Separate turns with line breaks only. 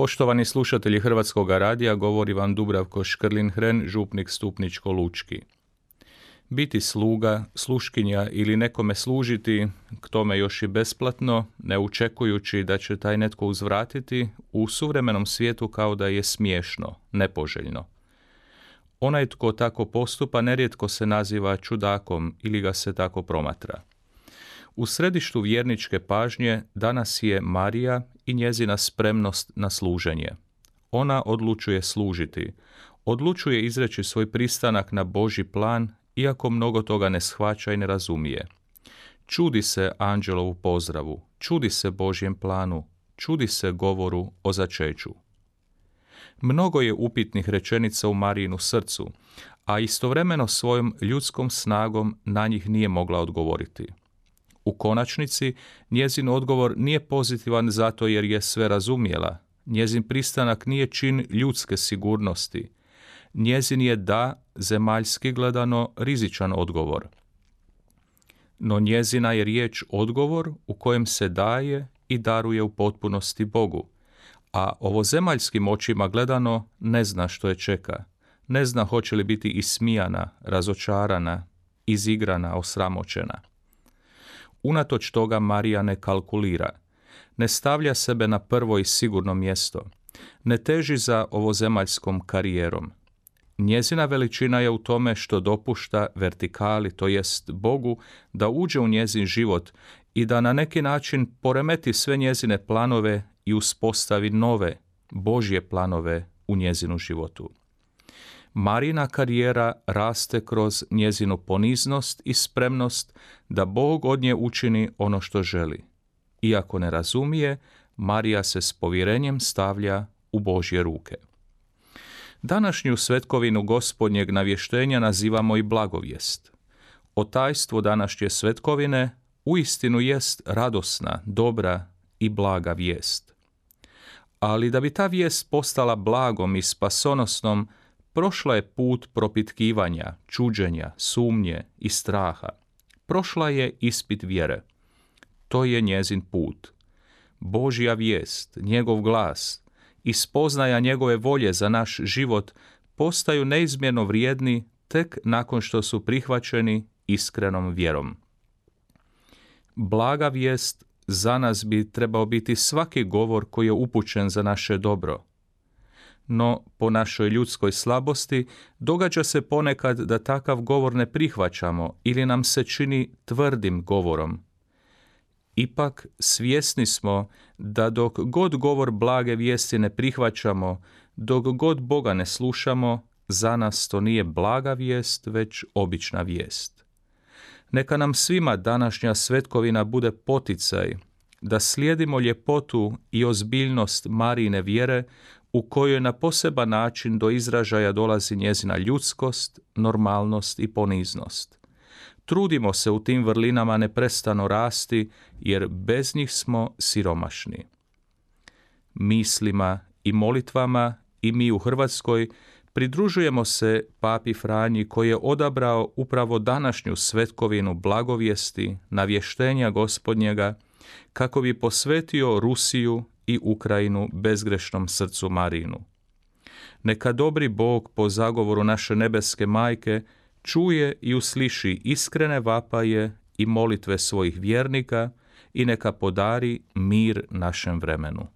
Poštovani slušatelji Hrvatskog radija, govori vam Dubravko Škrlin-Hren, župnik Stupničko-Lučki. Biti sluga, sluškinja ili nekome služiti, k tome još i besplatno, ne očekujući da će taj netko uzvratiti, u suvremenom svijetu kao da je smiješno, nepoželjno. Onaj tko tako postupa nerijetko se naziva čudakom ili ga se tako promatra. U središtu vjerničke pažnje danas je Marija i njezina spremnost na služenje. Ona odlučuje služiti, odlučuje izreći svoj pristanak na Boži plan, iako mnogo toga ne shvaća i ne razumije. Čudi se anđelovu pozdravu, čudi se Božjem planu, čudi se govoru o začeću. Mnogo je upitnih rečenica u Marijinu srcu, a istovremeno svojom ljudskom snagom na njih nije mogla odgovoriti. U konačnici, njezin odgovor nije pozitivan zato jer je sve razumjela. Njezin pristanak nije čin ljudske sigurnosti. Njezin je da, zemaljski gledano, rizičan odgovor. No njezina je riječ odgovor u kojem se daje i daruje u potpunosti Bogu. A ovo zemaljskim očima gledano ne zna što je čeka. Ne zna hoće li biti ismijana, razočarana, izigrana, osramoćena. Unatoč toga Marija ne kalkulira. Ne stavlja sebe na prvo i sigurno mjesto. Ne teži za ovozemaljskom karijerom. Njezina veličina je u tome što dopušta vertikali, to jest Bogu, da uđe u njezin život i da na neki način poremeti sve njezine planove i uspostavi nove, Božje planove u njezinu životu. Marina karijera raste kroz njezinu poniznost i spremnost da Bog od nje učini ono što želi. Iako ne razumije, Marija se s povjerenjem stavlja u Božje ruke. Današnju svetkovinu gospodnjeg navještenja nazivamo i blagovijest. Otajstvo današnje svetkovine uistinu jest radosna, dobra i blaga vijest. Ali da bi ta vijest postala blagom i spasonosnom, Prošla je put propitkivanja, čuđenja, sumnje i straha. Prošla je ispit vjere. To je njezin put. Božja vijest, njegov glas i spoznaja njegove volje za naš život postaju neizmjerno vrijedni tek nakon što su prihvaćeni iskrenom vjerom. Blaga vijest za nas bi trebao biti svaki govor koji je upućen za naše dobro, no po našoj ljudskoj slabosti događa se ponekad da takav govor ne prihvaćamo ili nam se čini tvrdim govorom. Ipak svjesni smo da dok god govor blage vijesti ne prihvaćamo, dok god Boga ne slušamo, za nas to nije blaga vijest, već obična vijest. Neka nam svima današnja svetkovina bude poticaj da slijedimo ljepotu i ozbiljnost Marine vjere u kojoj na poseban način do izražaja dolazi njezina ljudskost, normalnost i poniznost. Trudimo se u tim vrlinama neprestano rasti, jer bez njih smo siromašni. Mislima i molitvama i mi u Hrvatskoj pridružujemo se papi Franji koji je odabrao upravo današnju svetkovinu blagovijesti, navještenja gospodnjega, kako bi posvetio Rusiju i Ukrajinu bezgrešnom srcu Marinu. Neka dobri Bog po zagovoru naše nebeske majke čuje i usliši iskrene vapaje i molitve svojih vjernika i neka podari mir našem vremenu.